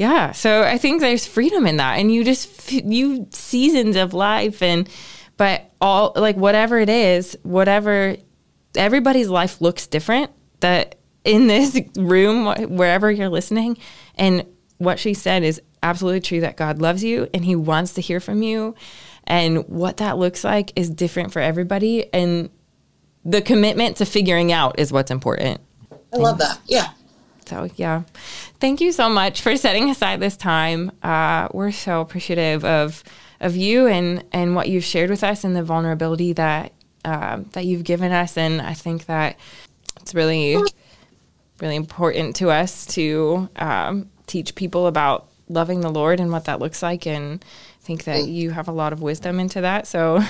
Yeah. So I think there's freedom in that. And you just, you seasons of life and, but all, like whatever it is, whatever, everybody's life looks different. That in this room, wherever you're listening, and what she said is absolutely true that God loves you and he wants to hear from you. And what that looks like is different for everybody. And the commitment to figuring out is what's important. I love that. Yeah. So yeah, thank you so much for setting aside this time. Uh, we're so appreciative of of you and and what you've shared with us and the vulnerability that um, that you've given us. And I think that it's really really important to us to um, teach people about loving the Lord and what that looks like. And I think that you have a lot of wisdom into that. So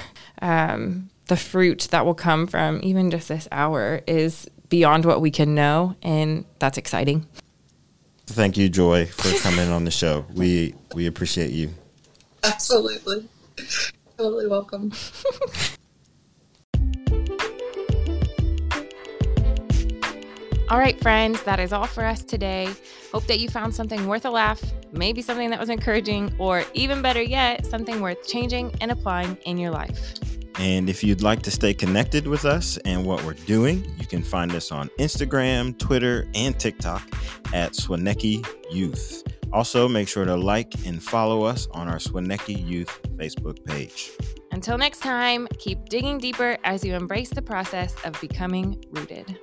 um, the fruit that will come from even just this hour is beyond what we can know, and that's exciting. Thank you, Joy, for coming on the show. We we appreciate you. Absolutely. Totally welcome. All right, friends, that is all for us today. Hope that you found something worth a laugh, maybe something that was encouraging, or even better yet, something worth changing and applying in your life. And if you'd like to stay connected with us and what we're doing, you can find us on Instagram, Twitter, and TikTok at Swanecki Youth. Also, make sure to like and follow us on our Swanecki Youth Facebook page. Until next time, keep digging deeper as you embrace the process of becoming rooted.